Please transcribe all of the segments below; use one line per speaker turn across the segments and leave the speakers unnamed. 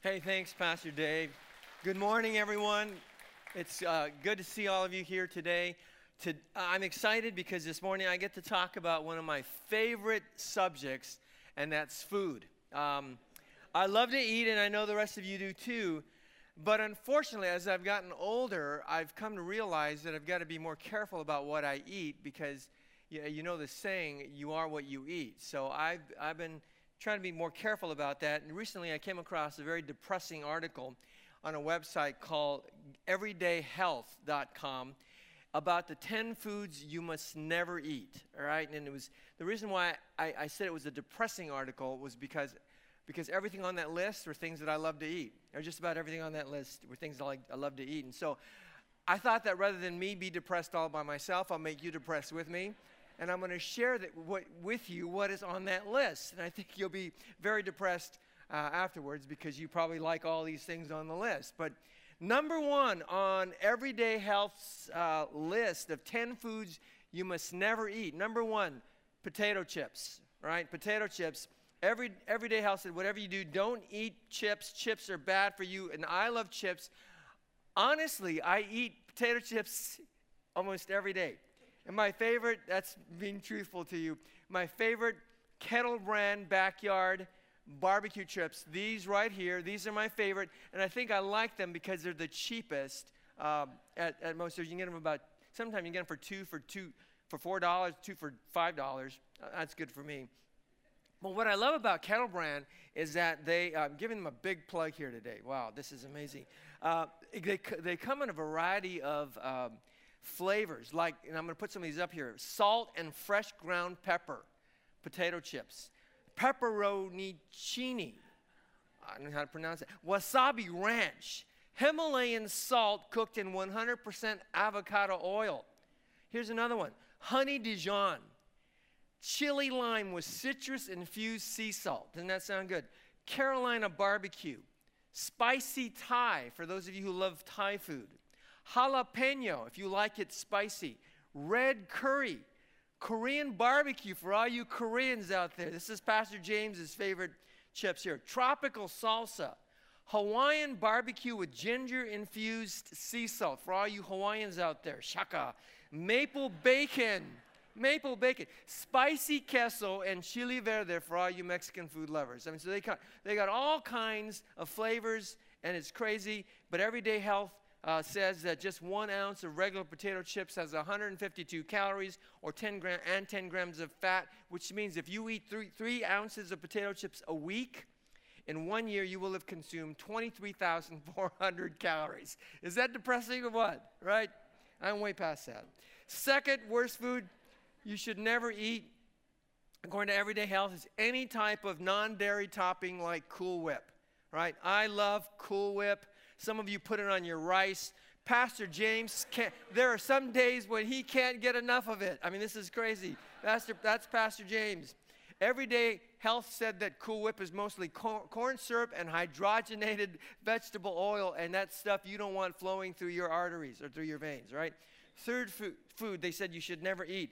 Hey, thanks, Pastor Dave. Good morning, everyone. It's uh, good to see all of you here today. To, I'm excited because this morning I get to talk about one of my favorite subjects, and that's food. Um, I love to eat, and I know the rest of you do too. But unfortunately, as I've gotten older, I've come to realize that I've got to be more careful about what I eat because you know, you know the saying, you are what you eat. So I've, I've been trying to be more careful about that. And recently I came across a very depressing article on a website called everydayhealth.com about the 10 foods you must never eat. All right. And it was the reason why I, I said it was a depressing article was because because everything on that list were things that I love to eat. Or just about everything on that list were things I, love to eat. And so I thought that rather than me be depressed all by myself, I'll make you depressed with me and I'm going to share that what, with you what is on that list. And I think you'll be very depressed uh, afterwards because you probably like all these things on the list. But number one on Everyday Health's uh, list of 10 foods you must never eat, number one, potato chips, right? Potato chips. Every, everyday health said, whatever you do, don't eat chips. Chips are bad for you. And I love chips. Honestly, I eat potato chips almost every day. And my favorite, that's being truthful to you, my favorite kettle brand backyard barbecue chips, these right here, these are my favorite. And I think I like them because they're the cheapest um, at, at most. You can get them about, sometimes you can get them for two, for two, for four dollars, two for five dollars. Uh, that's good for me. But what I love about Kettle Brand is that they, I'm giving them a big plug here today. Wow, this is amazing. Uh, they, they come in a variety of um, flavors, like, and I'm going to put some of these up here salt and fresh ground pepper, potato chips, pepperoncini, I don't know how to pronounce it, wasabi ranch, Himalayan salt cooked in 100% avocado oil. Here's another one honey Dijon, chili lime with citrus infused sea salt. Doesn't that sound good? Carolina barbecue, spicy Thai for those of you who love Thai food, jalapeno if you like it spicy, red curry, Korean barbecue for all you Koreans out there. This is Pastor James's favorite chips here. Tropical salsa, Hawaiian barbecue with ginger infused sea salt for all you Hawaiians out there. Shaka. Maple bacon. Maple bacon, spicy queso, and chili verde for all you Mexican food lovers. I mean, so they got, they got all kinds of flavors, and it's crazy. But everyday health uh, says that just one ounce of regular potato chips has 152 calories or 10 gram and 10 grams of fat, which means if you eat three, three ounces of potato chips a week, in one year you will have consumed 23,400 calories. Is that depressing or what? Right? I'm way past that. Second worst food you should never eat, according to Everyday Health, is any type of non dairy topping like Cool Whip. Right? I love Cool Whip. Some of you put it on your rice. Pastor James can't, there are some days when he can't get enough of it. I mean, this is crazy. Pastor, that's Pastor James. Everyday Health said that Cool Whip is mostly corn syrup and hydrogenated vegetable oil, and that stuff you don't want flowing through your arteries or through your veins, right? Third food, food they said you should never eat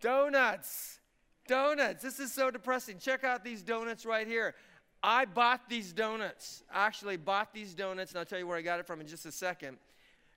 donuts. Donuts. This is so depressing. Check out these donuts right here. I bought these donuts. I actually bought these donuts, and I'll tell you where I got it from in just a second.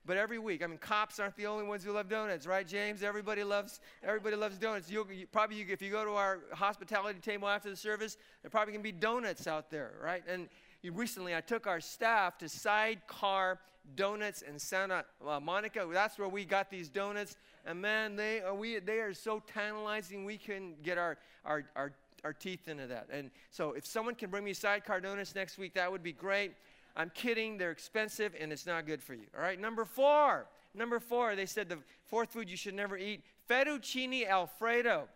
But every week, I mean, cops aren't the only ones who love donuts, right, James? Everybody loves everybody loves donuts. You'll, you, probably, you, if you go to our hospitality table after the service, there probably can be donuts out there, right? And you, recently, I took our staff to Sidecar Donuts in Santa uh, Monica. That's where we got these donuts, and man, they are we they are so tantalizing. We can get our our our our teeth into that. And so if someone can bring me sidecar donuts next week, that would be great. I'm kidding. They're expensive and it's not good for you. All right. Number four. Number four, they said the fourth food you should never eat fettuccine alfredo.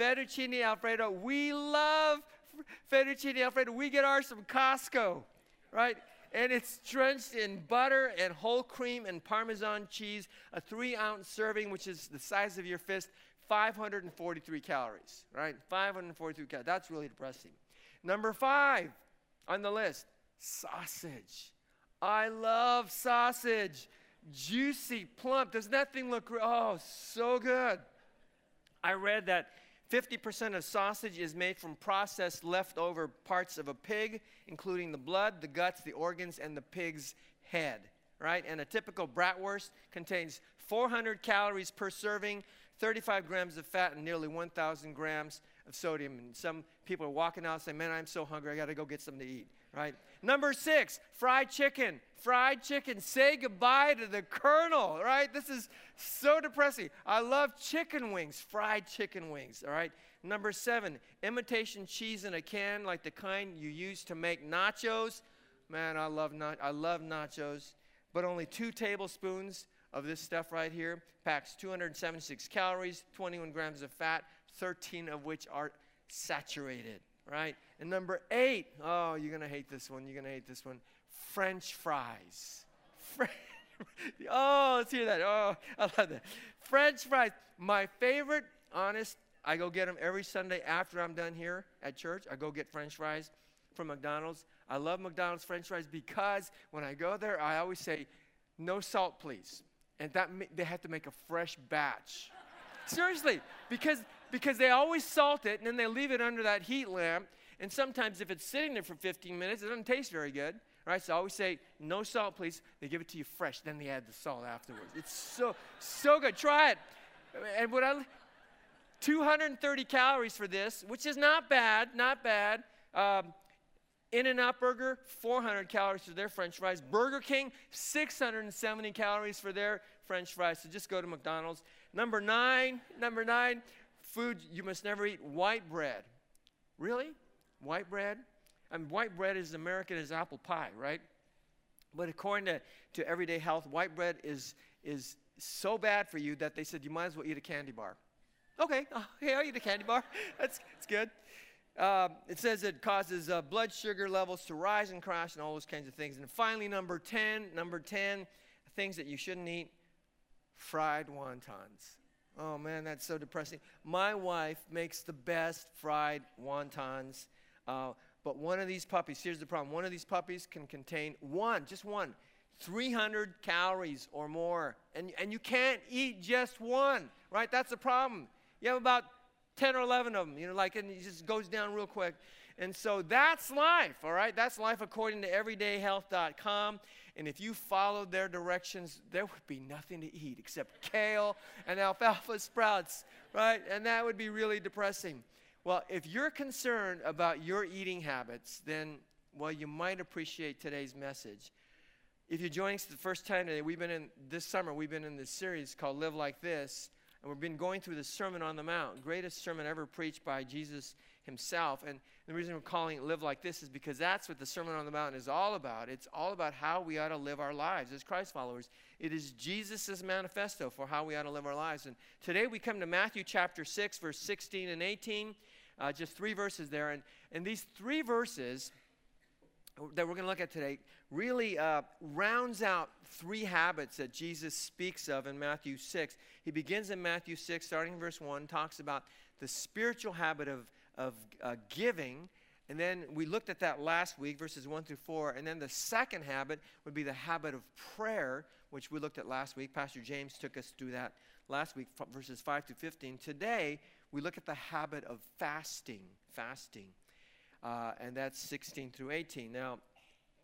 Fettuccine alfredo. We love fettuccine alfredo. We get ours from Costco, right? And it's drenched in butter and whole cream and Parmesan cheese, a three ounce serving, which is the size of your fist, 543 calories, right? 543 calories. That's really depressing. Number five on the list sausage. I love sausage. Juicy, plump. Does that thing look, oh, so good. I read that 50% of sausage is made from processed leftover parts of a pig, including the blood, the guts, the organs, and the pig's head. Right? And a typical bratwurst contains 400 calories per serving, 35 grams of fat, and nearly 1,000 grams of sodium. And some people are walking out saying, Man, I'm so hungry, I got to go get something to eat. Right? Number six, fried chicken. Fried chicken. Say goodbye to the Colonel, right? This is so depressing. I love chicken wings, fried chicken wings, all right? Number seven, imitation cheese in a can, like the kind you use to make nachos. Man, I love, na- I love nachos. But only two tablespoons of this stuff right here packs 276 calories, 21 grams of fat, 13 of which are saturated, right? And number eight, oh, you're going to hate this one. You're going to hate this one. French fries. French oh, let's hear that. Oh, I love that. French fries. My favorite, honest, I go get them every Sunday after I'm done here at church. I go get French fries from McDonald's. I love McDonald's French fries because when I go there, I always say, no salt, please. And that they have to make a fresh batch. Seriously, because, because they always salt it and then they leave it under that heat lamp. And sometimes if it's sitting there for 15 minutes, it doesn't taste very good. Right? So I always say, no salt, please. They give it to you fresh, then they add the salt afterwards. It's so, so good. Try it. And what I, 230 calories for this, which is not bad, not bad. Um, In-N-Out Burger, 400 calories for their french fries. Burger King, 670 calories for their french fries. So just go to McDonald's. Number nine, number nine, food you must never eat white bread. Really? White bread? I mean, white bread is American as apple pie, right? But according to, to Everyday Health, white bread is, is so bad for you that they said you might as well eat a candy bar. Okay, oh, hey, I'll eat a candy bar. that's, that's good. Um, it says it causes uh, blood sugar levels to rise and crash and all those kinds of things. And finally, number 10, number 10, things that you shouldn't eat fried wontons. Oh man, that's so depressing. My wife makes the best fried wontons. Uh, but one of these puppies, here's the problem one of these puppies can contain one, just one, 300 calories or more. And, and you can't eat just one, right? That's the problem. You have about 10 or 11 of them, you know, like, and it just goes down real quick. And so that's life, all right? That's life according to everydayhealth.com. And if you followed their directions, there would be nothing to eat except kale and alfalfa sprouts, right? And that would be really depressing. Well, if you're concerned about your eating habits, then, well, you might appreciate today's message. If you're joining us for the first time today, we've been in this summer, we've been in this series called Live Like This, and we've been going through the Sermon on the Mount, greatest sermon ever preached by Jesus himself. And the reason we're calling it Live Like This is because that's what the Sermon on the Mount is all about. It's all about how we ought to live our lives as Christ followers. It is Jesus' manifesto for how we ought to live our lives. And today we come to Matthew chapter 6, verse 16 and 18. Uh, just three verses there. And, and these three verses that we're going to look at today really uh, rounds out three habits that Jesus speaks of in Matthew 6. He begins in Matthew 6, starting in verse 1, talks about the spiritual habit of, of uh, giving. And then we looked at that last week, verses 1 through 4. And then the second habit would be the habit of prayer, which we looked at last week. Pastor James took us through that last week, verses 5 through 15. Today, we look at the habit of fasting, fasting, uh, and that's 16 through 18. Now,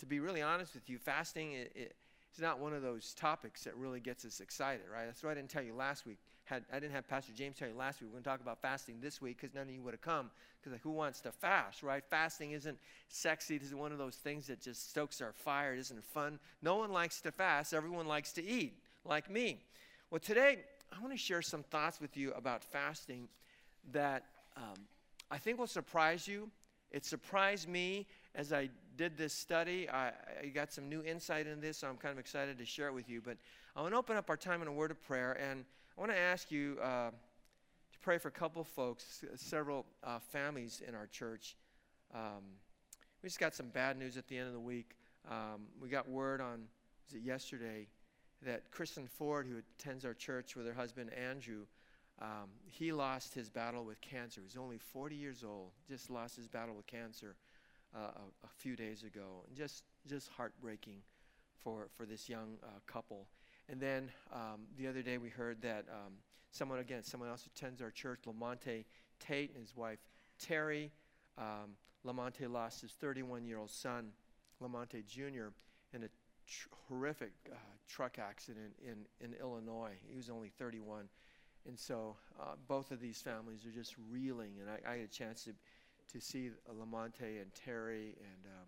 to be really honest with you, fasting it, it, it's not one of those topics that really gets us excited, right? That's why I didn't tell you last week. Had, I didn't have Pastor James tell you last week. We're going to talk about fasting this week because none of you would have come. Because like, who wants to fast, right? Fasting isn't sexy. This is one of those things that just stokes our fire. It isn't fun. No one likes to fast. Everyone likes to eat, like me. Well, today I want to share some thoughts with you about fasting that um, I think will surprise you. It surprised me as I did this study. I, I, got some new insight into this, so I'm kind of excited to share it with you. But I want to open up our time in a word of prayer, and I want to ask you uh, to pray for a couple folks, several uh, families in our church. Um, we just got some bad news at the end of the week. Um, we got word on, was it yesterday, that Kristen Ford, who attends our church with her husband Andrew, um, he lost his battle with cancer. He was only 40 years old, just lost his battle with cancer uh, a, a, few days ago. And just, just heartbreaking for, for this young uh, couple. And then um, the other day we heard that um, someone, again, someone else who attends our church, Lamonte Tate and his wife Terry. Um, Lamonte lost his 31 year old son, Lamonte Jr., in a tr- horrific uh, truck accident in, in Illinois. He was only 31. And so uh, both of these families are just reeling. And I, I had a chance to, to see Lamonte and Terry and. Um,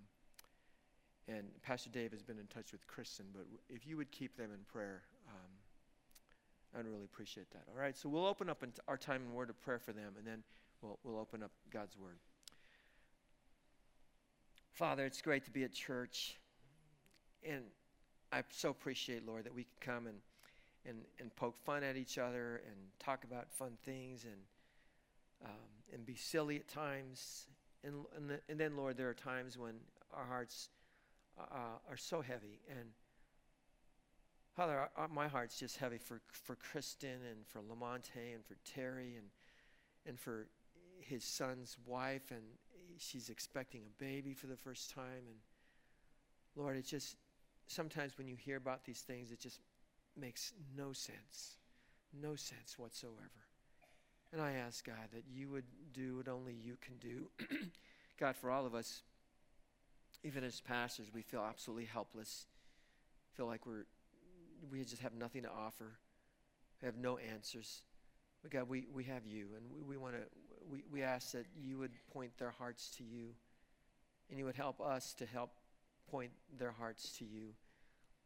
and Pastor Dave has been in touch with Kristen, but if you would keep them in prayer, um, I'd really appreciate that. All right, so we'll open up our time in word of prayer for them, and then we'll, we'll open up God's word. Father, it's great to be at church. And I so appreciate, Lord, that we can come and, and, and poke fun at each other and talk about fun things and, um, and be silly at times. And, and, the, and, then, Lord, there are times when our hearts uh, are so heavy. And Father, our, my heart's just heavy for, for Kristen and for Lamonte and for Terry and, and for his son's wife. And she's expecting a baby for the first time. And Lord, it just, sometimes when you hear about these things, it just makes no sense. No sense whatsoever. And I ask, God, that you would do what only you can do. God, for all of us, even as pastors, we feel absolutely helpless. Feel like we're we just have nothing to offer. We have no answers. But God, we, we have you, and we, we want to we, we ask that you would point their hearts to you, and you would help us to help point their hearts to you.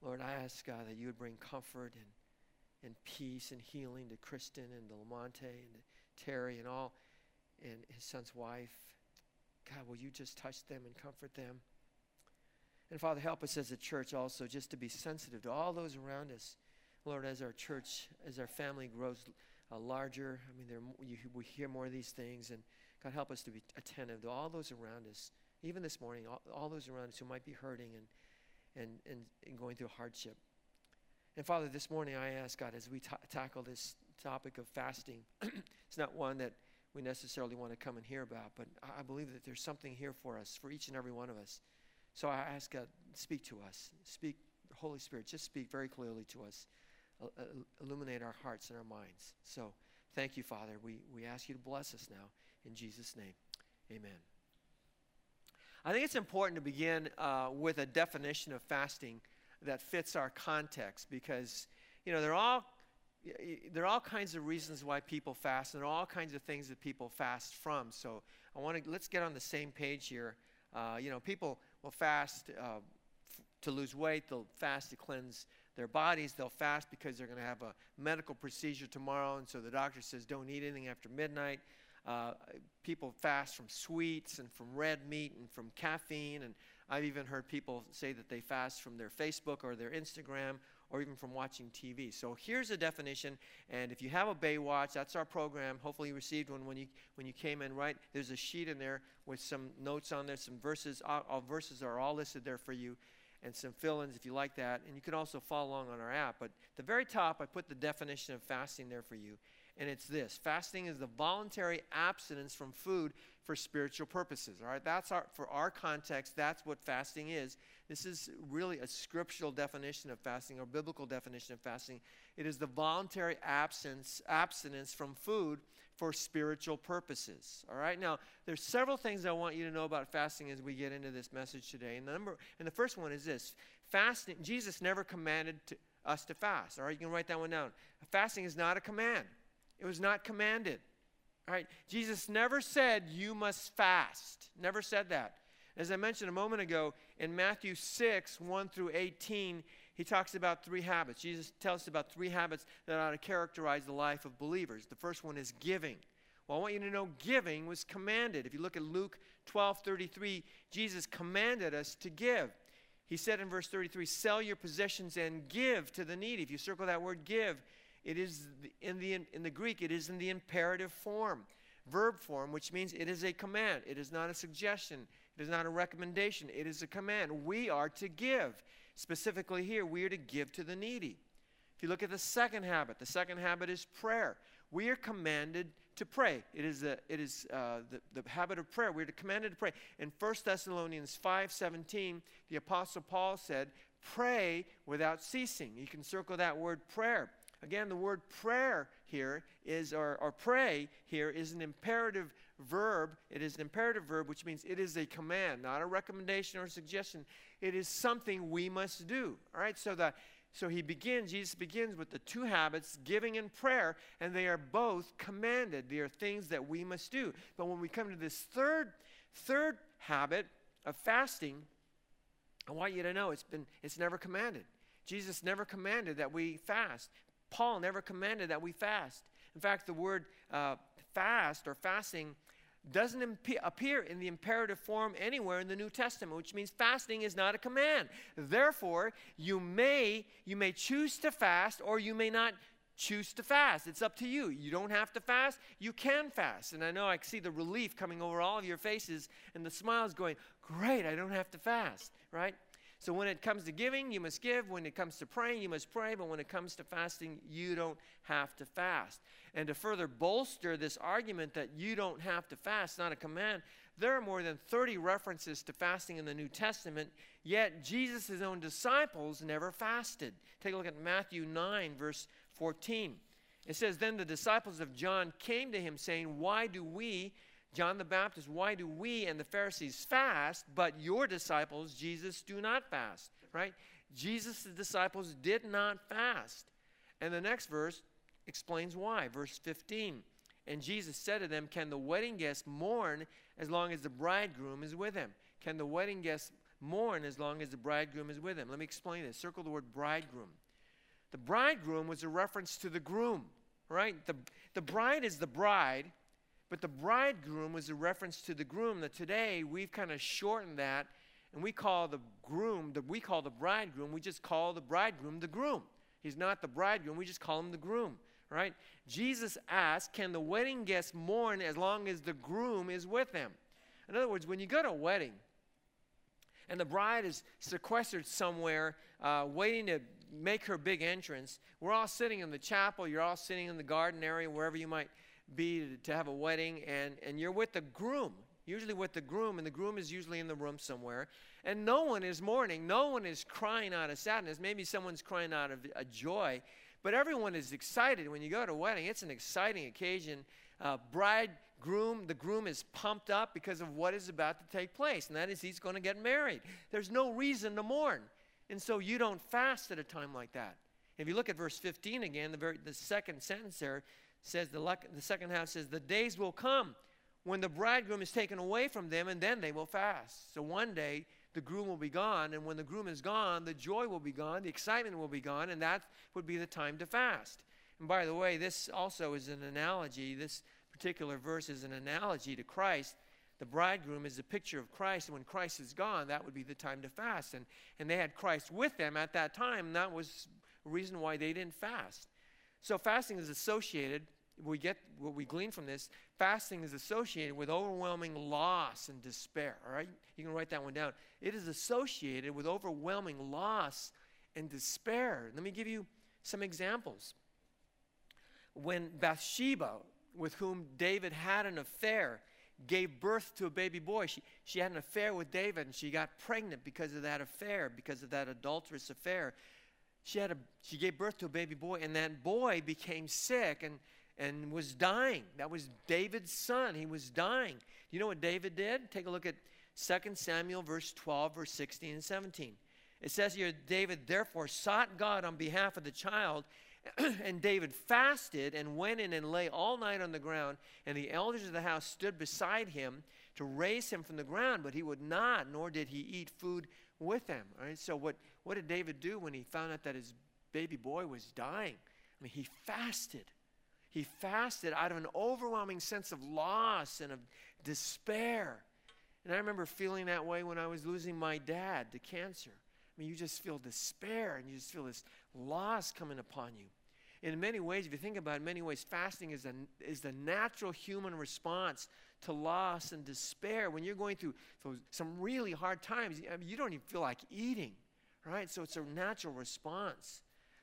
Lord, I ask God that you would bring comfort and, and peace and healing to Kristen and to Lamonte and to Terry and all and his son's wife. God, will you just touch them and comfort them? And Father, help us as a church also just to be sensitive to all those around us. Lord, as our church, as our family grows uh, larger, I mean, there, you, we hear more of these things. And God, help us to be attentive to all those around us, even this morning, all, all those around us who might be hurting and, and, and, and going through hardship. And Father, this morning I ask, God, as we ta- tackle this topic of fasting, it's not one that we necessarily want to come and hear about, but I believe that there's something here for us, for each and every one of us. So I ask God, speak to us. Speak, Holy Spirit, just speak very clearly to us. Illuminate our hearts and our minds. So thank you, Father. We, we ask you to bless us now. In Jesus' name, amen. I think it's important to begin uh, with a definition of fasting that fits our context because, you know, there are all there are all kinds of reasons why people fast, and all kinds of things that people fast from. So I want to let's get on the same page here. Uh, you know, people will fast uh, f- to lose weight, they'll fast to cleanse their bodies, they'll fast because they're going to have a medical procedure tomorrow, and so the doctor says don't eat anything after midnight. Uh, people fast from sweets and from red meat and from caffeine, and I've even heard people say that they fast from their Facebook or their Instagram or even from watching TV. So here's a definition, and if you have a Baywatch, that's our program. Hopefully you received one when you when you came in, right? There's a sheet in there with some notes on there, some verses. All, all verses are all listed there for you, and some fill-ins if you like that. And you can also follow along on our app. But the very top, I put the definition of fasting there for you, and it's this: fasting is the voluntary abstinence from food for spiritual purposes. All right, that's our for our context. That's what fasting is. This is really a scriptural definition of fasting or biblical definition of fasting. It is the voluntary absence, abstinence from food for spiritual purposes. All right. Now, there's several things I want you to know about fasting as we get into this message today. And the number, and the first one is this: fasting. Jesus never commanded to, us to fast. All right, you can write that one down. Fasting is not a command. It was not commanded. Jesus never said you must fast. Never said that. As I mentioned a moment ago, in Matthew 6, 1 through 18, he talks about three habits. Jesus tells us about three habits that ought to characterize the life of believers. The first one is giving. Well, I want you to know giving was commanded. If you look at Luke 12 33, Jesus commanded us to give. He said in verse 33, sell your possessions and give to the needy. If you circle that word give, it is in the, in the Greek, it is in the imperative form, verb form, which means it is a command. It is not a suggestion. It is not a recommendation, it is a command. We are to give. Specifically, here, we are to give to the needy. If you look at the second habit, the second habit is prayer. We are commanded to pray. It is, a, it is uh, the, the habit of prayer. We're commanded to pray. In 1 Thessalonians 5.17, the Apostle Paul said, pray without ceasing. You can circle that word prayer. Again, the word prayer here is, or, or pray here is an imperative verb. It is an imperative verb, which means it is a command, not a recommendation or a suggestion. It is something we must do. All right, so the so he begins, Jesus begins with the two habits, giving and prayer, and they are both commanded. They are things that we must do. But when we come to this third, third habit of fasting, I want you to know it's been it's never commanded. Jesus never commanded that we fast. Paul never commanded that we fast. In fact, the word uh, fast or fasting doesn't imp- appear in the imperative form anywhere in the New Testament, which means fasting is not a command. Therefore, you may you may choose to fast or you may not choose to fast. It's up to you. You don't have to fast. You can fast. And I know I see the relief coming over all of your faces and the smiles going, "Great, I don't have to fast." Right? So when it comes to giving, you must give. When it comes to praying, you must pray. But when it comes to fasting, you don't have to fast. And to further bolster this argument that you don't have to fast, not a command, there are more than 30 references to fasting in the New Testament, yet Jesus' own disciples never fasted. Take a look at Matthew 9, verse 14. It says, Then the disciples of John came to him, saying, Why do we, John the Baptist, why do we and the Pharisees fast, but your disciples, Jesus, do not fast? Right? Jesus' disciples did not fast. And the next verse, explains why. Verse 15 And Jesus said to them, Can the wedding guests mourn as long as the bridegroom is with him? Can the wedding guests mourn as long as the bridegroom is with him? Let me explain this. Circle the word bridegroom. The bridegroom was a reference to the groom, right? The, the bride is the bride, but the bridegroom was a reference to the groom. That today we've kind of shortened that and we call the groom, the, we call the bridegroom, we just call the bridegroom the groom. He's not the bridegroom, we just call him the groom right? Jesus asked, Can the wedding guests mourn as long as the groom is with them? In other words, when you go to a wedding and the bride is sequestered somewhere uh, waiting to make her big entrance, we're all sitting in the chapel, you're all sitting in the garden area, wherever you might be to, have a wedding, and, and you're with the groom usually with the groom, and the groom is usually in the room somewhere. And no one is mourning. No one is crying out of sadness. Maybe someone's crying out of a joy. But everyone is excited when you go to a wedding. It's an exciting occasion. Uh, bride, groom, the groom is pumped up because of what is about to take place, and that is he's going to get married. There's no reason to mourn. And so you don't fast at a time like that. If you look at verse 15 again, the, very, the second sentence there says, the, the second half says, The days will come when the bridegroom is taken away from them, and then they will fast. So one day, the groom will be gone. And when the groom is gone, the joy will be gone, the excitement will be gone, and that would be the time to fast. And by the way, this also is an analogy. This particular verse is an analogy to Christ. The bridegroom is a picture of Christ, and when Christ is gone, that would be the time to fast. And, and they had Christ with them at that time, and that was a reason why they didn't fast. So fasting is associated we get what we glean from this fasting is associated with overwhelming loss and despair all right? You can write that one down. It is associated with overwhelming loss and despair. Let me give you some examples. When bathsheba with whom david had an affair gave birth to a baby boy she, she had an affair with david and she got pregnant because of that affair because of that adulterous affair. She had a she gave birth to a baby boy and that boy became sick and and was dying. That was David's son. He was dying. You know what David did? Take a look at 2 Samuel, verse 12, verse 16 and 17. It says here, David therefore sought God on behalf of the child, and David fasted and went in and lay all night on the ground, and the elders of the house stood beside him to raise him from the ground, but he would not, nor did he eat food with them. All right, so what, what did David do when he found out that his baby boy was dying? I mean, he fasted. He fasted out of an overwhelming sense of loss and of despair. And I remember feeling that way when I was losing my dad to cancer. I mean, you just feel despair and you just feel this loss coming upon you. In many ways, if you think about it, in many ways, fasting is, a, is the natural human response to loss and despair. When you're going through those, some really hard times, I mean, you don't even feel like eating, right? So it's a natural response.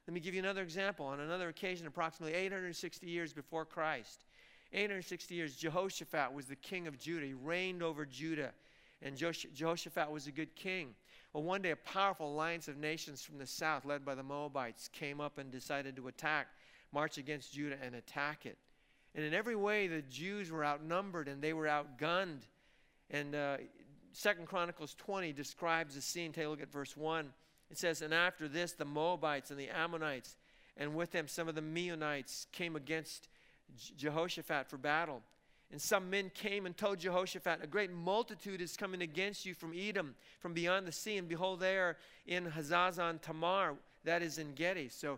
Let me give you another example. On another occasion, approximately 860 years before Christ, 860 years, Jehoshaphat was the king of Judah. He reigned over Judah, and Jehoshaphat was a good king. Well, one day, a powerful alliance of nations from the south, led by the Moabites, came up and decided to attack march against Judah and attack it. And in every way, the Jews were outnumbered and they were outgunned. And uh, Second Chronicles 20 describes the scene. Take a look at verse 1. It says, And after this, the Moabites and the Ammonites, and with them some of the Meunites, came against Jehoshaphat for battle. And some men came and told Jehoshaphat, A great multitude is coming against you from Edom, from beyond the sea. And behold, they are in Hazazon Tamar, that is Engedi. So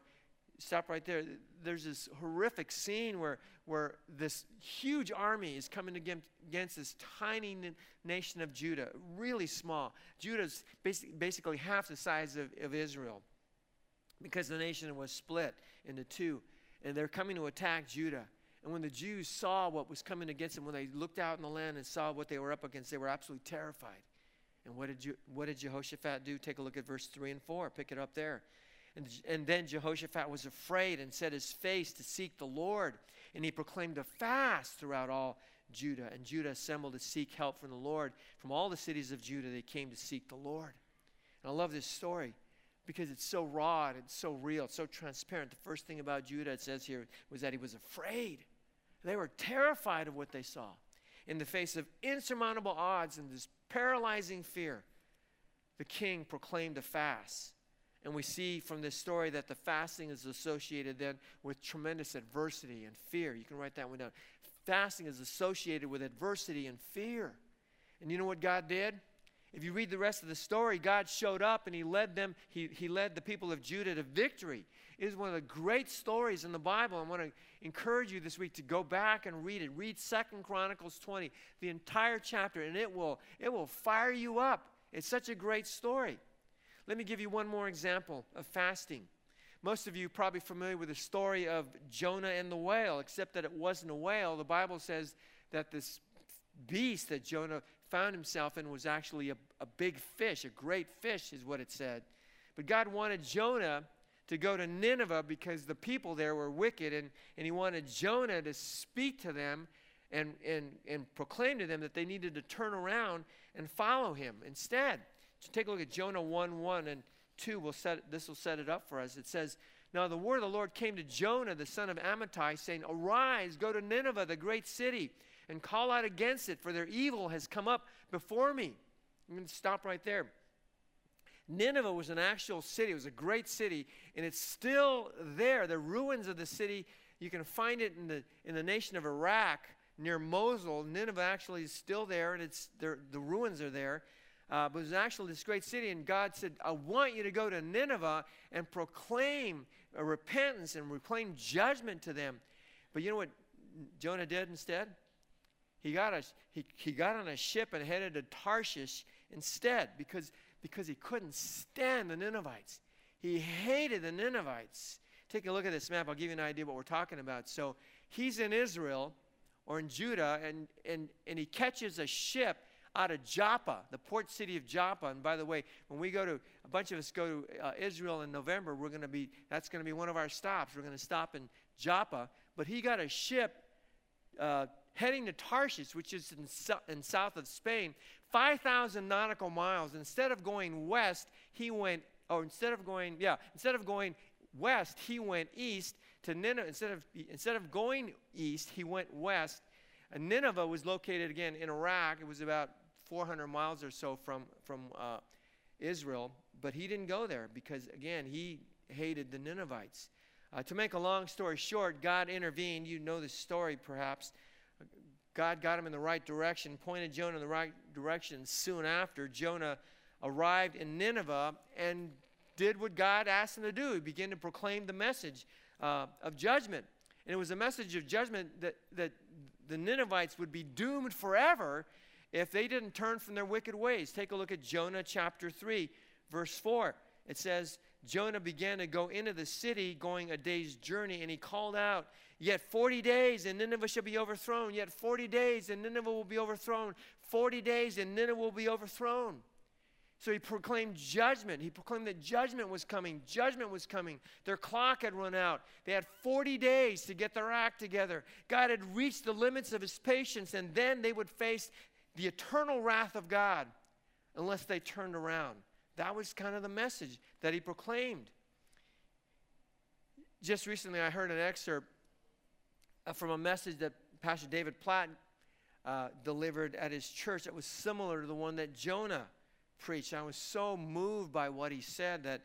stop right there. There's this horrific scene where, where this huge army is coming against, this tiny nation of Judah, really small. Judah's basic, basically half the size of, of Israel because the nation was split into two. And they're coming to attack Judah. And when the Jews saw what was coming against them, when they looked out in the land and saw what they were up against, they were absolutely terrified. And what did, what did Jehoshaphat do? Take a look at verse 3 and 4. Pick it up there. And, and then Jehoshaphat was afraid and set his face to seek the Lord. And he proclaimed a fast throughout all Judah. And Judah assembled to seek help from the Lord. From all the cities of Judah, they came to seek the Lord. And I love this story because it's so raw and it's so real, it's so transparent. The first thing about Judah, it says here, was that he was afraid. They were terrified of what they saw. In the face of insurmountable odds and this paralyzing fear, the king proclaimed a fast. And we see from this story that the fasting is associated then with tremendous adversity and fear. You can write that one down. Fasting is associated with adversity and fear. And you know what God did? If you read the rest of the story, God showed up and he led them, he, he led the people of Judah to victory. It is one of the great stories in the Bible. I want to encourage you this week to go back and read it. Read Second Chronicles 20, the entire chapter, and it will, it will fire you up. It's such a great story. Let me give you one more example of fasting. Most of you probably familiar with the story of Jonah and the whale, except that it wasn't a whale. The Bible says that this beast that Jonah found himself in was actually a, a big fish, a great fish, is what it said. But God wanted Jonah to go to Nineveh because the people there were wicked, and, and he wanted Jonah to speak to them and, and, and proclaim to them that they needed to turn around and follow him instead. So take a look at Jonah 1 1 and 2. We'll set, this will set it up for us. It says, Now the word of the Lord came to Jonah, the son of Amittai, saying, Arise, go to Nineveh, the great city, and call out against it, for their evil has come up before me. I'm going to stop right there. Nineveh was an actual city. It was a great city, and it's still there. The ruins of the city, you can find it in the, in the nation of Iraq near Mosul. Nineveh actually is still there, and it's, the ruins are there. Uh, but it was actually this great city, and God said, I want you to go to Nineveh and proclaim repentance and proclaim judgment to them. But you know what Jonah did instead? He got, a, he, he got on a ship and headed to Tarshish instead because because he couldn't stand the Ninevites. He hated the Ninevites. Take a look at this map. I'll give you an idea what we're talking about. So he's in Israel or in Judah, and, and, and he catches a ship out of Joppa, the port city of Joppa. And by the way, when we go to, a bunch of us go to uh, Israel in November, we're going to be, that's going to be one of our stops. We're going to stop in Joppa. But he got a ship uh, heading to Tarshish, which is in, in south of Spain, 5,000 nautical miles. Instead of going west, he went, or instead of going, yeah, instead of going west, he went east to Nineveh. Instead of, instead of going east, he went west. And Nineveh was located again in Iraq. It was about 400 miles or so from, from uh, Israel. But he didn't go there because, again, he hated the Ninevites. Uh, to make a long story short, God intervened. You know the story perhaps. God got him in the right direction, pointed Jonah in the right direction. Soon after, Jonah arrived in Nineveh and did what God asked him to do. He began to proclaim the message uh, of judgment. And it was a message of judgment that, that the Ninevites would be doomed forever if they didn't turn from their wicked ways. Take a look at Jonah chapter 3, verse 4. It says, Jonah began to go into the city, going a day's journey, and he called out, Yet 40 days and Nineveh shall be overthrown. Yet 40 days and Nineveh will be overthrown. 40 days and Nineveh will be overthrown. So he proclaimed judgment. He proclaimed that judgment was coming. Judgment was coming. Their clock had run out. They had 40 days to get their act together. God had reached the limits of his patience, and then they would face the eternal wrath of God unless they turned around. That was kind of the message that he proclaimed. just recently, I heard an excerpt uh, from a message that Pastor David Platt uh, delivered at his church that was similar to the one that Jonah preached. I was so moved by what he said that,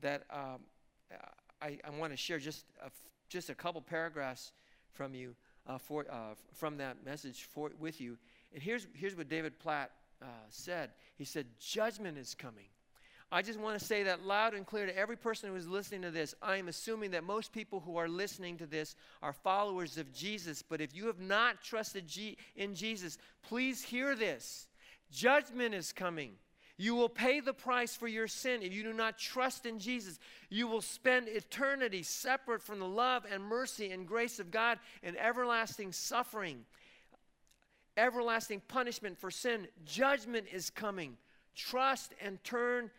that um, I, I want to share just a, just a couple paragraphs from you uh, for, uh, from that message for, with you. And here's, here's what David Platt uh, said. He said, Judgment is coming. I just want to say that loud and clear to every person who is listening to this. I am assuming that most people who are listening to this are followers of Jesus. But if you have not trusted G- in Jesus, please hear this. Judgment is coming. You will pay the price for your sin if you do not trust in Jesus. You will spend eternity separate from the love and mercy and grace of God in everlasting suffering, everlasting punishment for sin. Judgment is coming. Trust and turn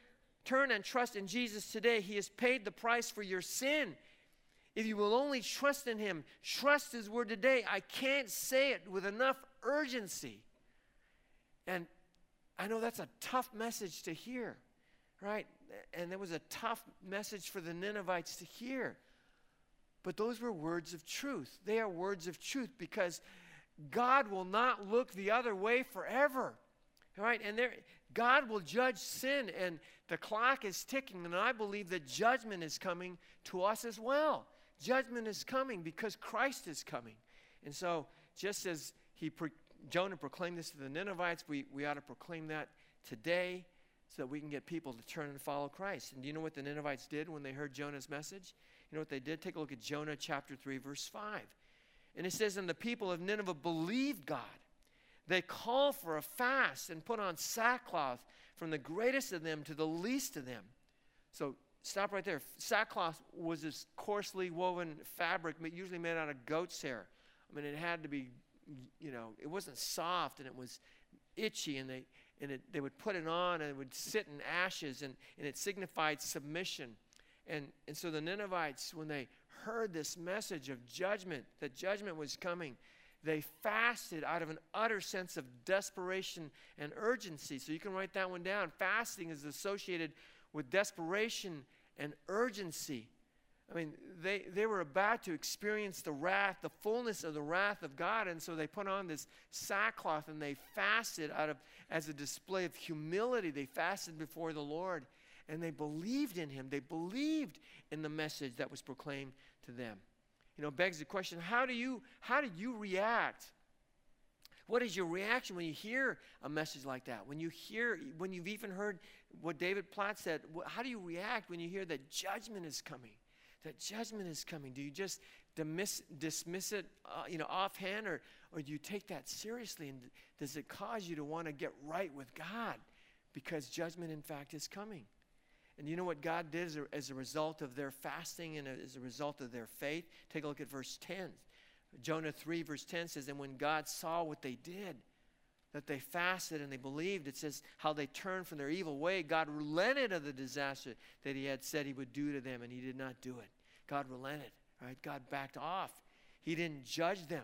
turn and trust in Jesus today. He has paid the price for your sin. If you will only trust in him, trust his word today. I can't say it with enough urgency. And I know that's a tough message to hear, right? And it was a tough message for the Ninevites to hear. But those were words of truth. They are words of truth because God will not look the other way forever. Right? And there God will judge sin and the clock is ticking and I believe that judgment is coming to us as well. Judgment is coming because Christ is coming. And so just as he pre- Jonah proclaimed this to the Ninevites. We, we ought to proclaim that today so that we can get people to turn and follow Christ. And do you know what the Ninevites did when they heard Jonah's message? You know what they did? Take a look at Jonah chapter 3, verse 5. And it says, And the people of Nineveh believed God. They called for a fast and put on sackcloth from the greatest of them to the least of them. So stop right there. Sackcloth was this coarsely woven fabric, usually made out of goat's hair. I mean, it had to be you know, it wasn't soft and it was itchy, and they and it, they would put it on and it would sit in ashes, and, and it signified submission. And, and so the Ninevites, when they heard this message of judgment, that judgment was coming, they fasted out of an utter sense of desperation and urgency. So you can write that one down. Fasting is associated with desperation and urgency. I mean, they, they were about to experience the wrath, the fullness of the wrath of God. And so they put on this sackcloth and they fasted out of, as a display of humility. They fasted before the Lord and they believed in him. They believed in the message that was proclaimed to them. You know, begs the question, how do you, how do you react? What is your reaction when you hear a message like that? When you hear, when you've even heard what David Platt said, how do you react when you hear that judgment is coming? that judgment is coming? Do you just dismiss, dismiss it, uh, you know, offhand, or, or do you take that seriously? And does it cause you to want to get right with God because judgment, in fact, is coming? And you know what God did as a, as a result of their fasting and as a result of their faith? Take a look at verse 10. Jonah 3, verse 10 says, And when God saw what they did, that they fasted and they believed, it says how they turned from their evil way. God relented of the disaster that He had said He would do to them, and He did not do it. God relented, right? God backed off. He didn't judge them.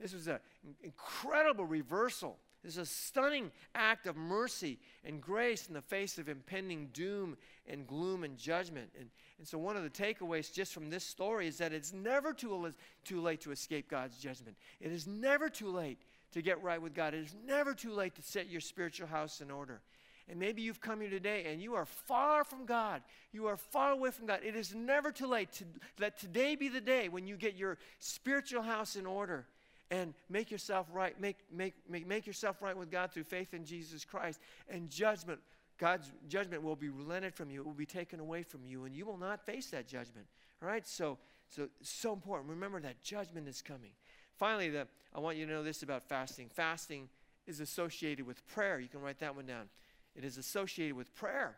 This was an incredible reversal. This is a stunning act of mercy and grace in the face of impending doom and gloom and judgment. And, and so, one of the takeaways just from this story is that it's never too, too late to escape God's judgment. It is never too late to get right with God. It is never too late to set your spiritual house in order. And maybe you've come here today and you are far from God. You are far away from God. It is never too late to let today be the day when you get your spiritual house in order and make yourself right, make, make, make, make yourself right with God through faith in Jesus Christ. And judgment, God's judgment will be relented from you. It will be taken away from you, and you will not face that judgment. All right? So, so so important. Remember that judgment is coming. Finally, the, I want you to know this about fasting. Fasting is associated with prayer. You can write that one down. It is associated with prayer.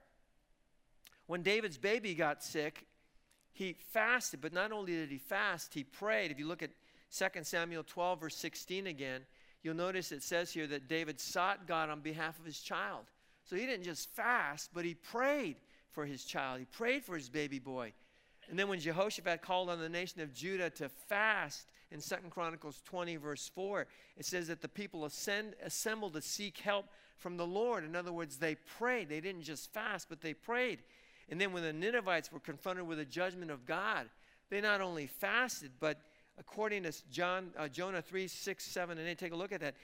When David's baby got sick, he fasted, but not only did he fast, he prayed. If you look at 2 Samuel 12, verse 16 again, you'll notice it says here that David sought God on behalf of his child. So he didn't just fast, but he prayed for his child. He prayed for his baby boy. And then when Jehoshaphat called on the nation of Judah to fast in 2 Chronicles 20, verse 4, it says that the people ascend, assembled to seek help from the Lord. In other words, they prayed. They didn't just fast, but they prayed. And then when the Ninevites were confronted with the judgment of God, they not only fasted, but according to John, uh, Jonah 3, 6, 7, and 8, take a look at that.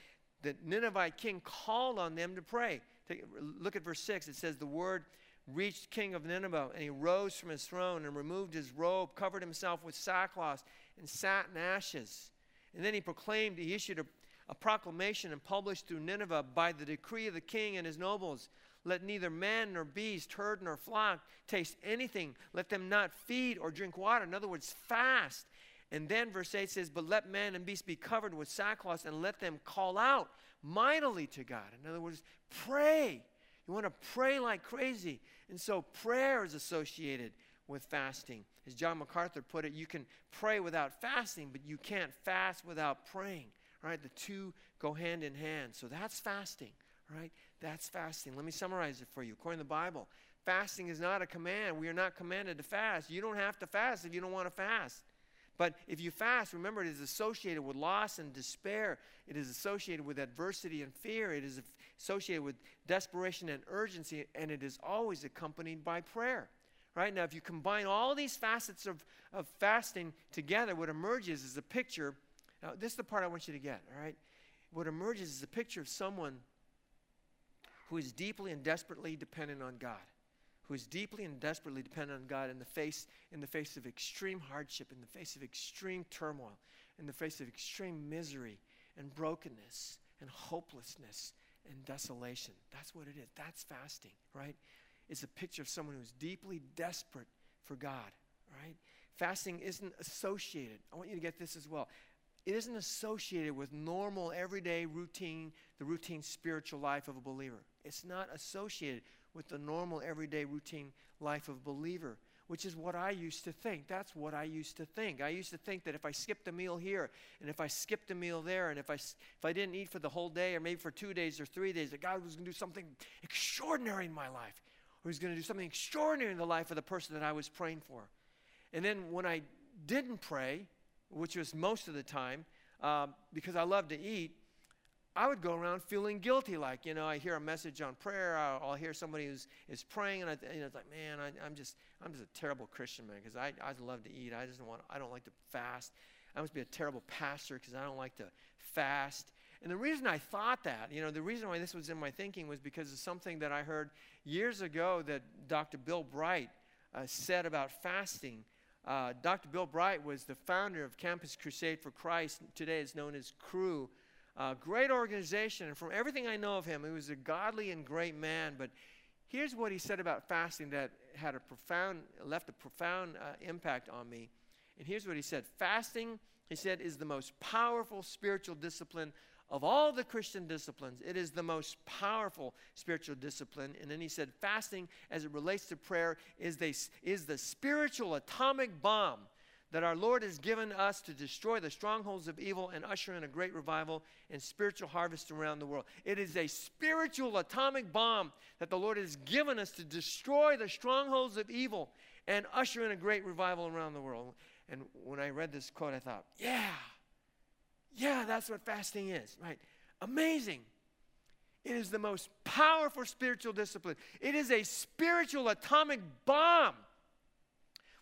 The Ninevite king called on them to pray. Take, look at verse 6. It says, The word reached king of Nineveh, and he rose from his throne and removed his robe, covered himself with sackcloth, and sat in ashes. And then he proclaimed, he issued a, a proclamation and published through Nineveh by the decree of the king and his nobles. Let neither man nor beast, herd nor flock taste anything. Let them not feed or drink water. In other words, fast. And then verse 8 says, But let man and beast be covered with sackcloth and let them call out mightily to God. In other words, pray. You want to pray like crazy. And so prayer is associated with fasting. As John MacArthur put it, you can pray without fasting, but you can't fast without praying. Right? The two go hand in hand. So that's fasting. Right? That's fasting. Let me summarize it for you. According to the Bible, fasting is not a command. We are not commanded to fast. You don't have to fast if you don't want to fast. But if you fast, remember it is associated with loss and despair. It is associated with adversity and fear. It is associated with desperation and urgency, and it is always accompanied by prayer. Right? Now, if you combine all these facets of, of fasting together, what emerges is a picture. Now, this is the part I want you to get, all right? What emerges is a picture of someone who is deeply and desperately dependent on God who is deeply and desperately dependent on God in the face, in the face of extreme hardship, in the face of extreme turmoil, in the face of extreme misery and brokenness and hopelessness and desolation. That's what it is. That's fasting, right? It's a picture of someone who's deeply desperate for God, right? Fasting isn't associated. I want you to get this as well. It isn't associated with normal, everyday routine, the routine spiritual life of a believer. It's not associated with the normal, everyday, routine life of believer, which is what I used to think. That's what I used to think. I used to think that if I skipped a meal here, and if I skipped a meal there, and if I, if I didn't eat for the whole day, or maybe for two days or three days, that God was going to do something extraordinary in my life, or He's going to do something extraordinary in the life of the person that I was praying for. And then when I didn't pray, which was most of the time, uh, because I love to eat, I would go around feeling guilty. Like, you know, I hear a message on prayer, I'll, I'll hear somebody who's is praying, and, I, you know, it's like, man, I, am just, I'm just a terrible Christian, man, because I, I love to eat. I just want, I don't like to fast. I must be a terrible pastor because I don't like to fast. And the reason I thought that, you know, the reason why this was in my thinking was because of something that I heard years ago that Dr. Bill Bright uh, said about fasting. Uh, Dr. Bill Bright was the founder of Campus Crusade for Christ. Today is known as Cru. Uh, great organization, and from everything I know of him, he was a godly and great man. But here's what he said about fasting that had a profound, left a profound uh, impact on me. And here's what he said Fasting, he said, is the most powerful spiritual discipline of all the Christian disciplines. It is the most powerful spiritual discipline. And then he said, fasting, as it relates to prayer, is, the is the spiritual atomic bomb that our Lord has given us to destroy the strongholds of evil and usher in a great revival and spiritual harvest around the world. It is a spiritual atomic bomb that the Lord has given us to destroy the strongholds of evil and usher in a great revival around the world. And when I read this quote, I thought, yeah, yeah, that's what fasting is, right? Amazing. It is the most powerful spiritual discipline. It is a spiritual atomic bomb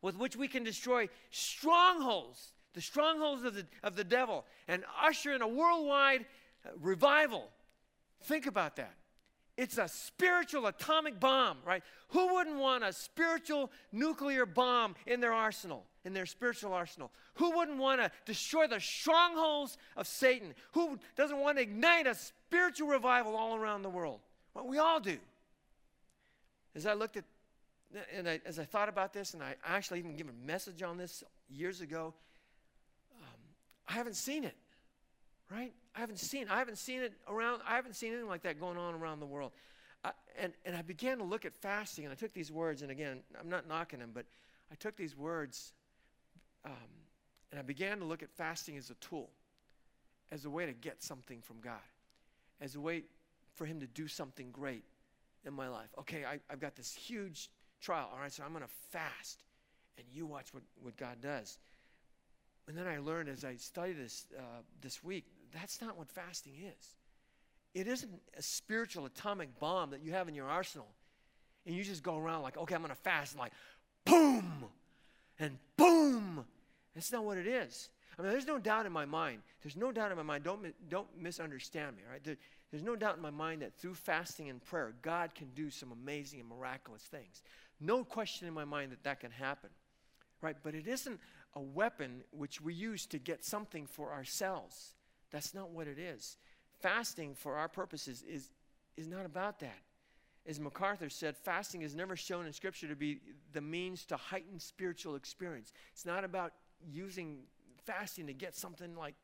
with which we can destroy strongholds, the strongholds of the, of the devil, and usher in a worldwide uh, revival. Think about that. It's a spiritual atomic bomb, right? Who wouldn't want a spiritual nuclear bomb in their arsenal, in their spiritual arsenal? Who wouldn't want to destroy the strongholds of Satan? Who doesn't want to ignite a spiritual revival all around the world? Well, we all do. As I looked at and I, as I thought about this, and I actually even gave a message on this years ago, um, I haven't seen it, right? I haven't seen. I haven't seen it around. I haven't seen anything like that going on around the world. I, and and I began to look at fasting, and I took these words, and again, I'm not knocking them, but I took these words, um, and I began to look at fasting as a tool, as a way to get something from God, as a way for Him to do something great in my life. Okay, I, I've got this huge trial. All right, so I'm going to fast, and you watch what, what God does. And then I learned as I studied this uh, this week, that's not what fasting is. It isn't a spiritual atomic bomb that you have in your arsenal, and you just go around like, okay, I'm going to fast, and like, boom, and boom, That's not what it is. I mean, there's no doubt in my mind. There's no doubt in my mind. Don't, don't misunderstand me, right? There, there's no doubt in my mind that through fasting and prayer, God can do some amazing and miraculous things. No question in my mind that that can happen, right? But it isn't a weapon which we use to get something for ourselves. That's not what it is. Fasting for our purposes is, is not about that. As MacArthur said, fasting is never shown in Scripture to be the means to heighten spiritual experience. It's not about using fasting to get something like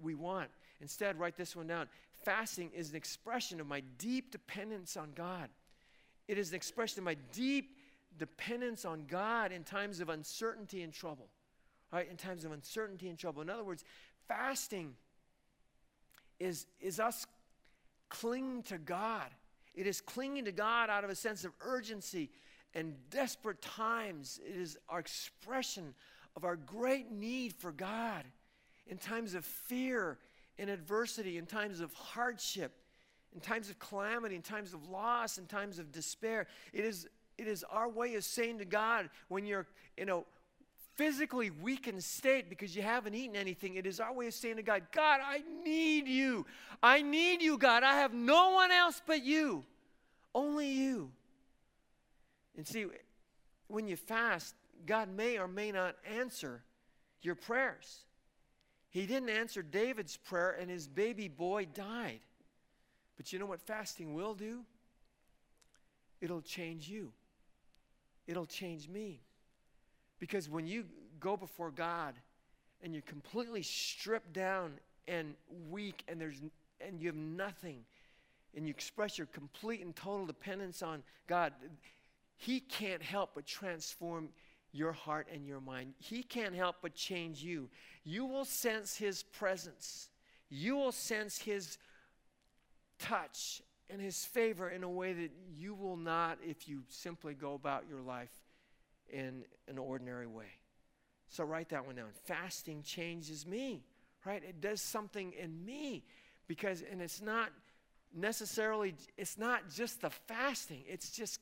we want. Instead, write this one down. Fasting is an expression of my deep dependence on God. It is an expression of my deep dependence on God in times of uncertainty and trouble. Right? In times of uncertainty and trouble. In other words, fasting is, is us clinging to God. It is clinging to God out of a sense of urgency and desperate times. It is our expression of our great need for God in times of fear and adversity, in times of hardship, in times of calamity, in times of loss, in times of despair. It is, it is our way of saying to God when you're in a physically weakened state because you haven't eaten anything, it is our way of saying to God, God, I need you. I need you, God. I have no one else but you, only you. And see, when you fast, God may or may not answer your prayers. He didn't answer David's prayer, and his baby boy died. But you know what fasting will do? It'll change you, it'll change me. Because when you go before God and you're completely stripped down and weak, and, there's, and you have nothing, and you express your complete and total dependence on God, He can't help but transform your heart and your mind. He can't help but change you. You will sense His presence, you will sense His touch and His favor in a way that you will not if you simply go about your life in an ordinary way. So write that one down. Fasting changes me, right? It does something in me because, and it's not necessarily, it's not just the fasting, it's just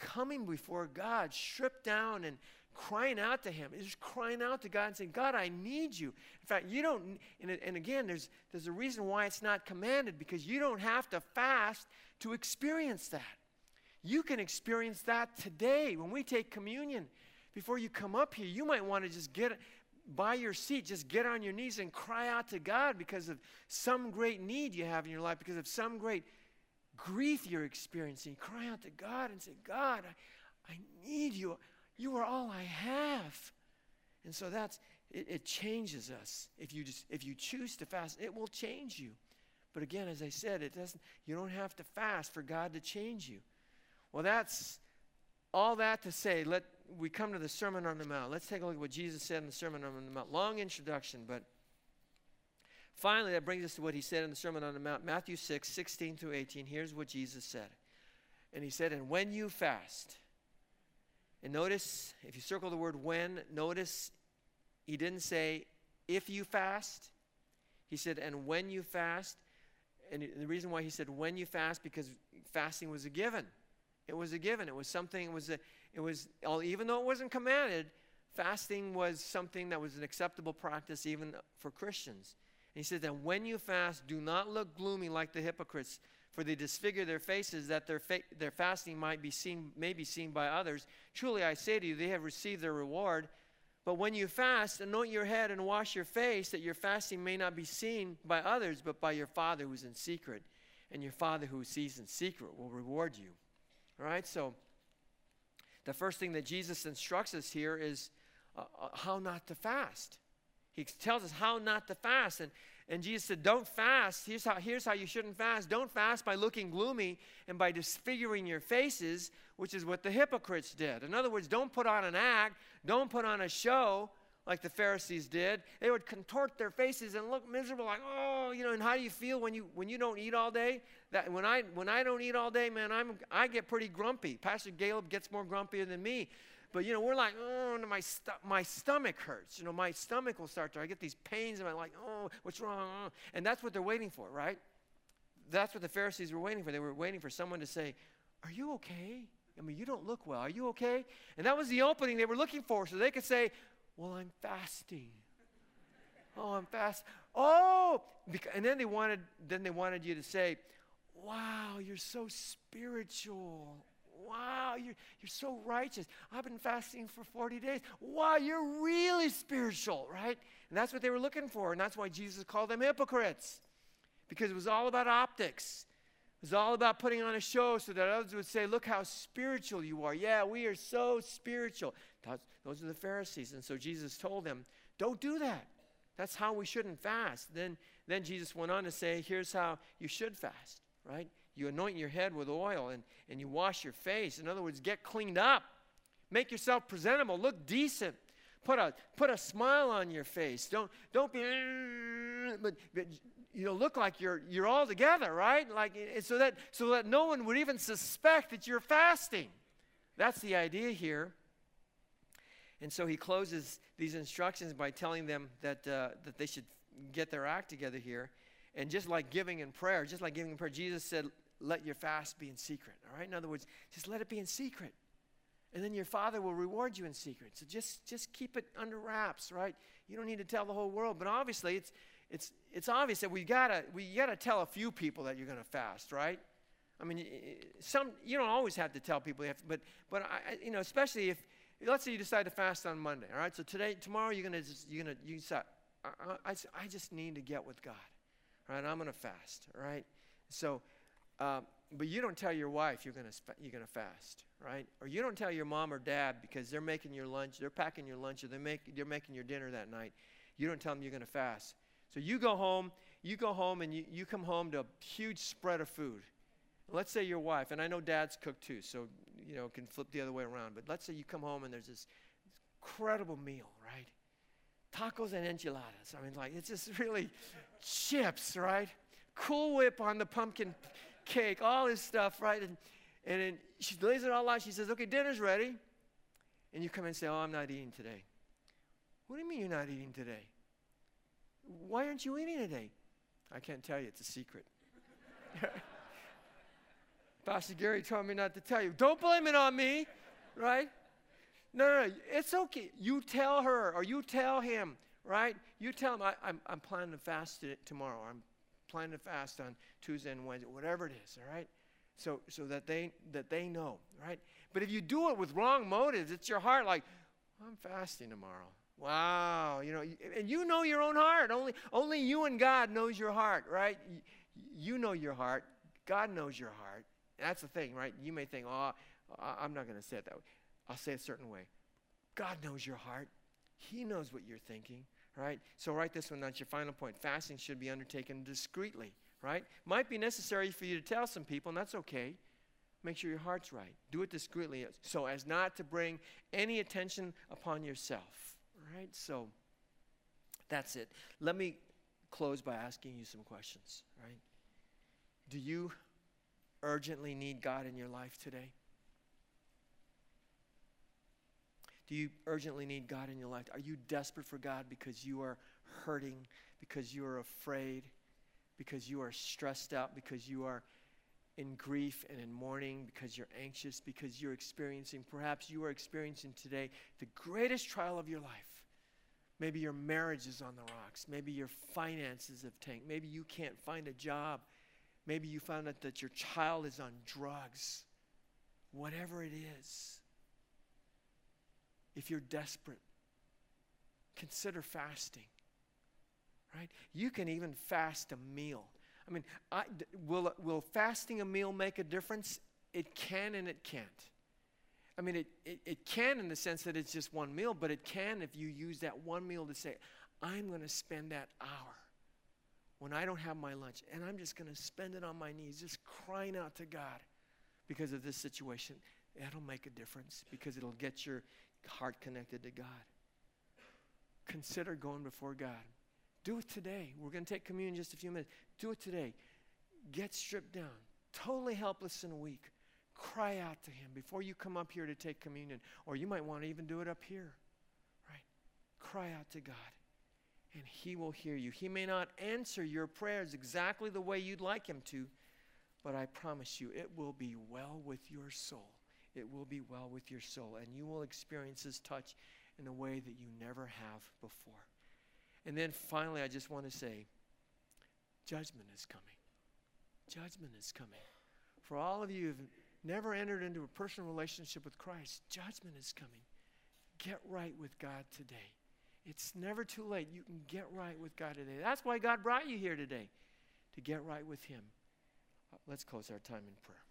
coming before God, stripped down and crying out to him. Just crying out to God and saying, God, I need you. In fact, you don't, and, and again, there's, there's a reason why it's not commanded because you don't have to fast to experience that. You can experience that today when we take communion. Before you come up here, you might want to just get by your seat, just get on your knees and cry out to God because of some great need you have in your life, because of some great grief you're experiencing. Cry out to God and say, God, I, I need you. You are all I have. And so that's it, it, changes us. If you just if you choose to fast, it will change you. But again, as I said, it doesn't you don't have to fast for God to change you. Well, that's all that to say. Let we come to the Sermon on the Mount. Let's take a look at what Jesus said in the Sermon on the Mount. Long introduction, but finally that brings us to what he said in the Sermon on the Mount, Matthew 6, 16 through 18. Here's what Jesus said. And he said, And when you fast, and notice, if you circle the word when, notice he didn't say if you fast. He said, and when you fast. And the reason why he said when you fast, because fasting was a given. It was a given. It was something, it was, a, it was even though it wasn't commanded, fasting was something that was an acceptable practice even for Christians. He said that when you fast, do not look gloomy like the hypocrites for they disfigure their faces that their, fa- their fasting might be seen, may be seen by others. Truly I say to you, they have received their reward. But when you fast, anoint your head and wash your face, that your fasting may not be seen by others, but by your Father who is in secret. And your Father who sees in secret will reward you. All right, so the first thing that Jesus instructs us here is uh, uh how not to fast. He tells us how not to fast. And, and Jesus said, Don't fast. Here's how, here's how you shouldn't fast. Don't fast by looking gloomy and by disfiguring your faces, which is what the hypocrites did. In other words, don't put on an act, don't put on a show like the Pharisees did. They would contort their faces and look miserable, like, oh, you know, and how do you feel when you when you don't eat all day? That when I when I don't eat all day, man, I'm I get pretty grumpy. Pastor Caleb gets more grumpier than me. But you know, we're like, oh, my my stomach hurts. You know, my stomach will start to. I get these pains, and I'm like, oh, what's wrong? And that's what they're waiting for, right? That's what the Pharisees were waiting for. They were waiting for someone to say, "Are you okay? I mean, you don't look well. Are you okay?" And that was the opening they were looking for, so they could say, Well, I'm fasting. Oh, I'm fast. Oh, and then they wanted then they wanted you to say, "Wow, you're so spiritual. Wow, you're, you're so righteous. I've been fasting for 40 days. Wow, you're really spiritual, right? And that's what they were looking for. And that's why Jesus called them hypocrites, because it was all about optics. It was all about putting on a show so that others would say, Look how spiritual you are. Yeah, we are so spiritual. Those are the Pharisees. And so Jesus told them, Don't do that. That's how we shouldn't fast. Then, then Jesus went on to say, Here's how you should fast, right? You anoint your head with oil and, and you wash your face. In other words, get cleaned up. Make yourself presentable. Look decent. Put a, put a smile on your face. Don't, don't be, but, but you know, look like you're, you're all together, right? Like, so, that, so that no one would even suspect that you're fasting. That's the idea here. And so he closes these instructions by telling them that, uh, that they should get their act together here. And just like giving in prayer, just like giving in prayer, Jesus said, let your fast be in secret. All right? In other words, just let it be in secret. And then your father will reward you in secret. So just, just keep it under wraps, right? You don't need to tell the whole world. But obviously, it's, it's, it's obvious that we gotta, we gotta tell a few people that you're gonna fast, right? I mean, some, you don't always have to tell people, have, but, but I, you know, especially if, let's say you decide to fast on Monday, all right? So today, tomorrow, you're gonna, just, you're gonna, you decide, I, I, I just need to get with God, all right? I'm gonna fast, all right? So, uh, but you don't tell your wife you're going you're gonna fast, right? Or you don't tell your mom or dad because they're making your lunch, they're packing your lunch, or they're, make, they're making your dinner that night. You don't tell them you're going to fast. So you go home, you go home and you, you come home to a huge spread of food. Let's say your wife, and I know dads cook too, so you know can flip the other way around. But let's say you come home and there's this incredible meal, right? Tacos and enchiladas. I mean, like it's just really chips, right? Cool Whip on the pumpkin cake, all this stuff, right? And, and then she lays it all out. She says, okay, dinner's ready. And you come and say, oh, I'm not eating today. What do you mean you're not eating today? Why aren't you eating today? I can't tell you. It's a secret. Pastor Gary told me not to tell you. Don't blame it on me, right? No, no, no. It's okay. You tell her or you tell him, right? You tell him, I, am I'm, I'm planning to fast tomorrow. I'm plan to fast on Tuesday and Wednesday, whatever it is, all right? So, so that, they, that they know, right? But if you do it with wrong motives, it's your heart like, I'm fasting tomorrow. Wow, you know, and you know your own heart. Only, only you and God knows your heart, right? You know your heart. God knows your heart. that's the thing, right? You may think, oh, I'm not going to say it that way. I'll say it a certain way. God knows your heart. He knows what you're thinking right? So write this one. That's your final point. Fasting should be undertaken discreetly, right? Might be necessary for you to tell some people, and that's okay. Make sure your heart's right. Do it discreetly so as not to bring any attention upon yourself, right? So that's it. Let me close by asking you some questions, right? Do you urgently need God in your life today? Do you urgently need God in your life? Are you desperate for God because you are hurting, because you are afraid, because you are stressed out, because you are in grief and in mourning, because you're anxious, because you're experiencing, perhaps you are experiencing today the greatest trial of your life? Maybe your marriage is on the rocks. Maybe your finances have tanked. Maybe you can't find a job. Maybe you found out that your child is on drugs. Whatever it is if you're desperate, consider fasting. Right? You can even fast a meal. I mean, I, will, will fasting a meal make a difference? It can and it can't. I mean, it, it, it can in the sense that it's just one meal, but it can if you use that one meal to say, I'm going to spend that hour when I don't have my lunch, and I'm just going to spend it on my knees, just crying out to God because of this situation. That'll make a difference because it'll get your, heart connected to God. Consider going before God. Do it today. We're going to take communion in just a few minutes. Do it today. Get stripped down, totally helpless and weak. Cry out to Him before you come up here to take communion, or you might want to even do it up here. Right? Cry out to God, and He will hear you. He may not answer your prayers exactly the way you'd like Him to, but I promise you it will be well with your soul it will be well with your soul, and you will experience His touch in a way that you never have before. And then finally, I just want to say judgment is coming. Judgment is coming. For all of you who've never entered into a personal relationship with Christ, judgment is coming. Get right with God today. It's never too late. You can get right with God today. That's why God brought you here today, to get right with Him. Uh, let's close our time in prayer.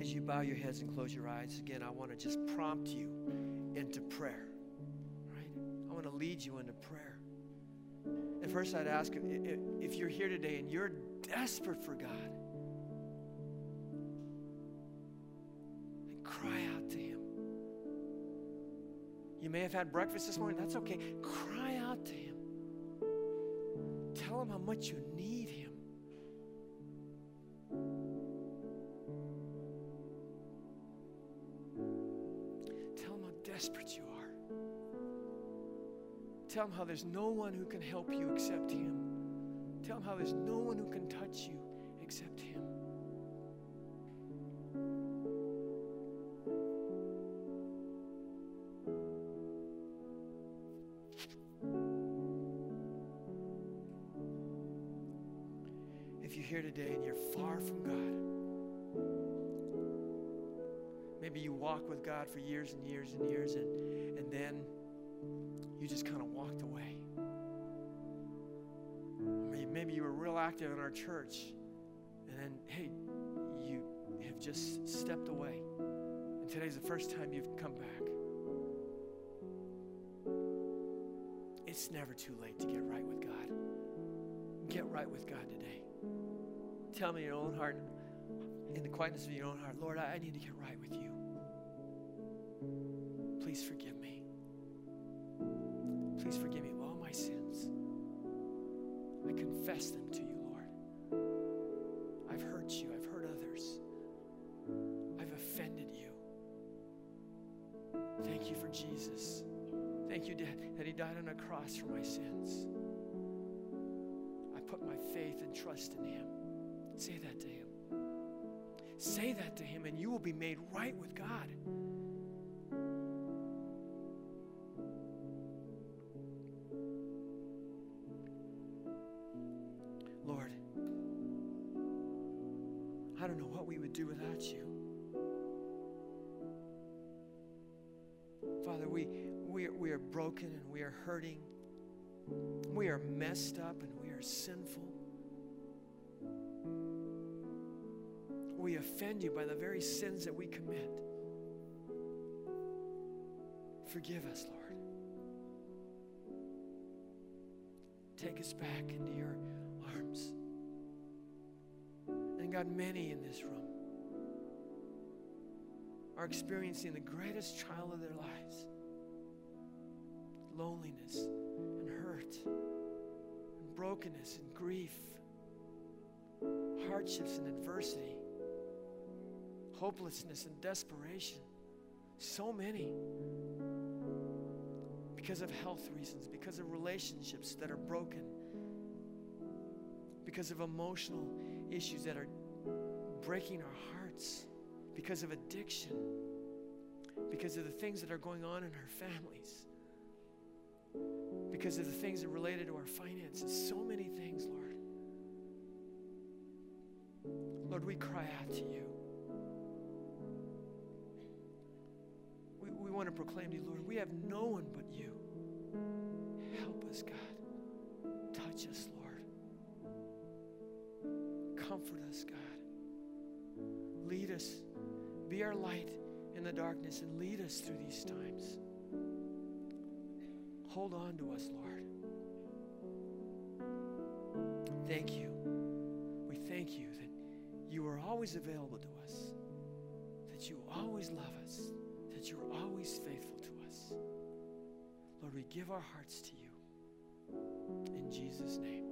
As you bow your heads and close your eyes, again, I want to just prompt you into prayer. Right? I want to lead you into prayer. And first, I'd ask if you're here today and you're desperate for God, may have had breakfast this morning, that's okay. Cry out to Him. Tell Him how much you need Him. Tell Him how desperate you are. Tell him how there's no one who can help you except him. Tell him how there's no one who can touch you except him. God for years and years and years, and, and then you just kind of walked away. Maybe you were real active in our church, and then, hey, you have just stepped away. And today's the first time you've come back. It's never too late to get right with God. Get right with God today. Tell me in your own heart, in the quietness of your own heart, Lord, I need to get right with you. Please forgive me. Please forgive me of all my sins. I confess them to you, Lord. I've hurt you, I've hurt others, I've offended you. Thank you for Jesus. Thank you that He died on a cross for my sins. I put my faith and trust in Him. Say that to Him. Say that to Him, and you will be made right with God. Hurting. We are messed up and we are sinful. We offend you by the very sins that we commit. Forgive us, Lord. Take us back into your arms. And God, many in this room are experiencing the greatest trial of their lives loneliness and hurt and brokenness and grief, hardships and adversity, hopelessness and desperation. So many. Because of health reasons, because of relationships that are broken, because of emotional issues that are breaking our hearts, because of addiction, because of the things that are going on in our families, because of the things that related to our finances. So many things, Lord. Lord, we cry out to you. We, we want to proclaim to you, Lord, we have no one but you. Help us, God. Touch us, Lord. Comfort us, God. Lead us. Be our light in the darkness and lead us through these times. Hold on to us, Lord. Thank you. We thank you that you are always available to us, that you always love us, that you're always faithful to us. Lord, we give our hearts to you. In Jesus' name.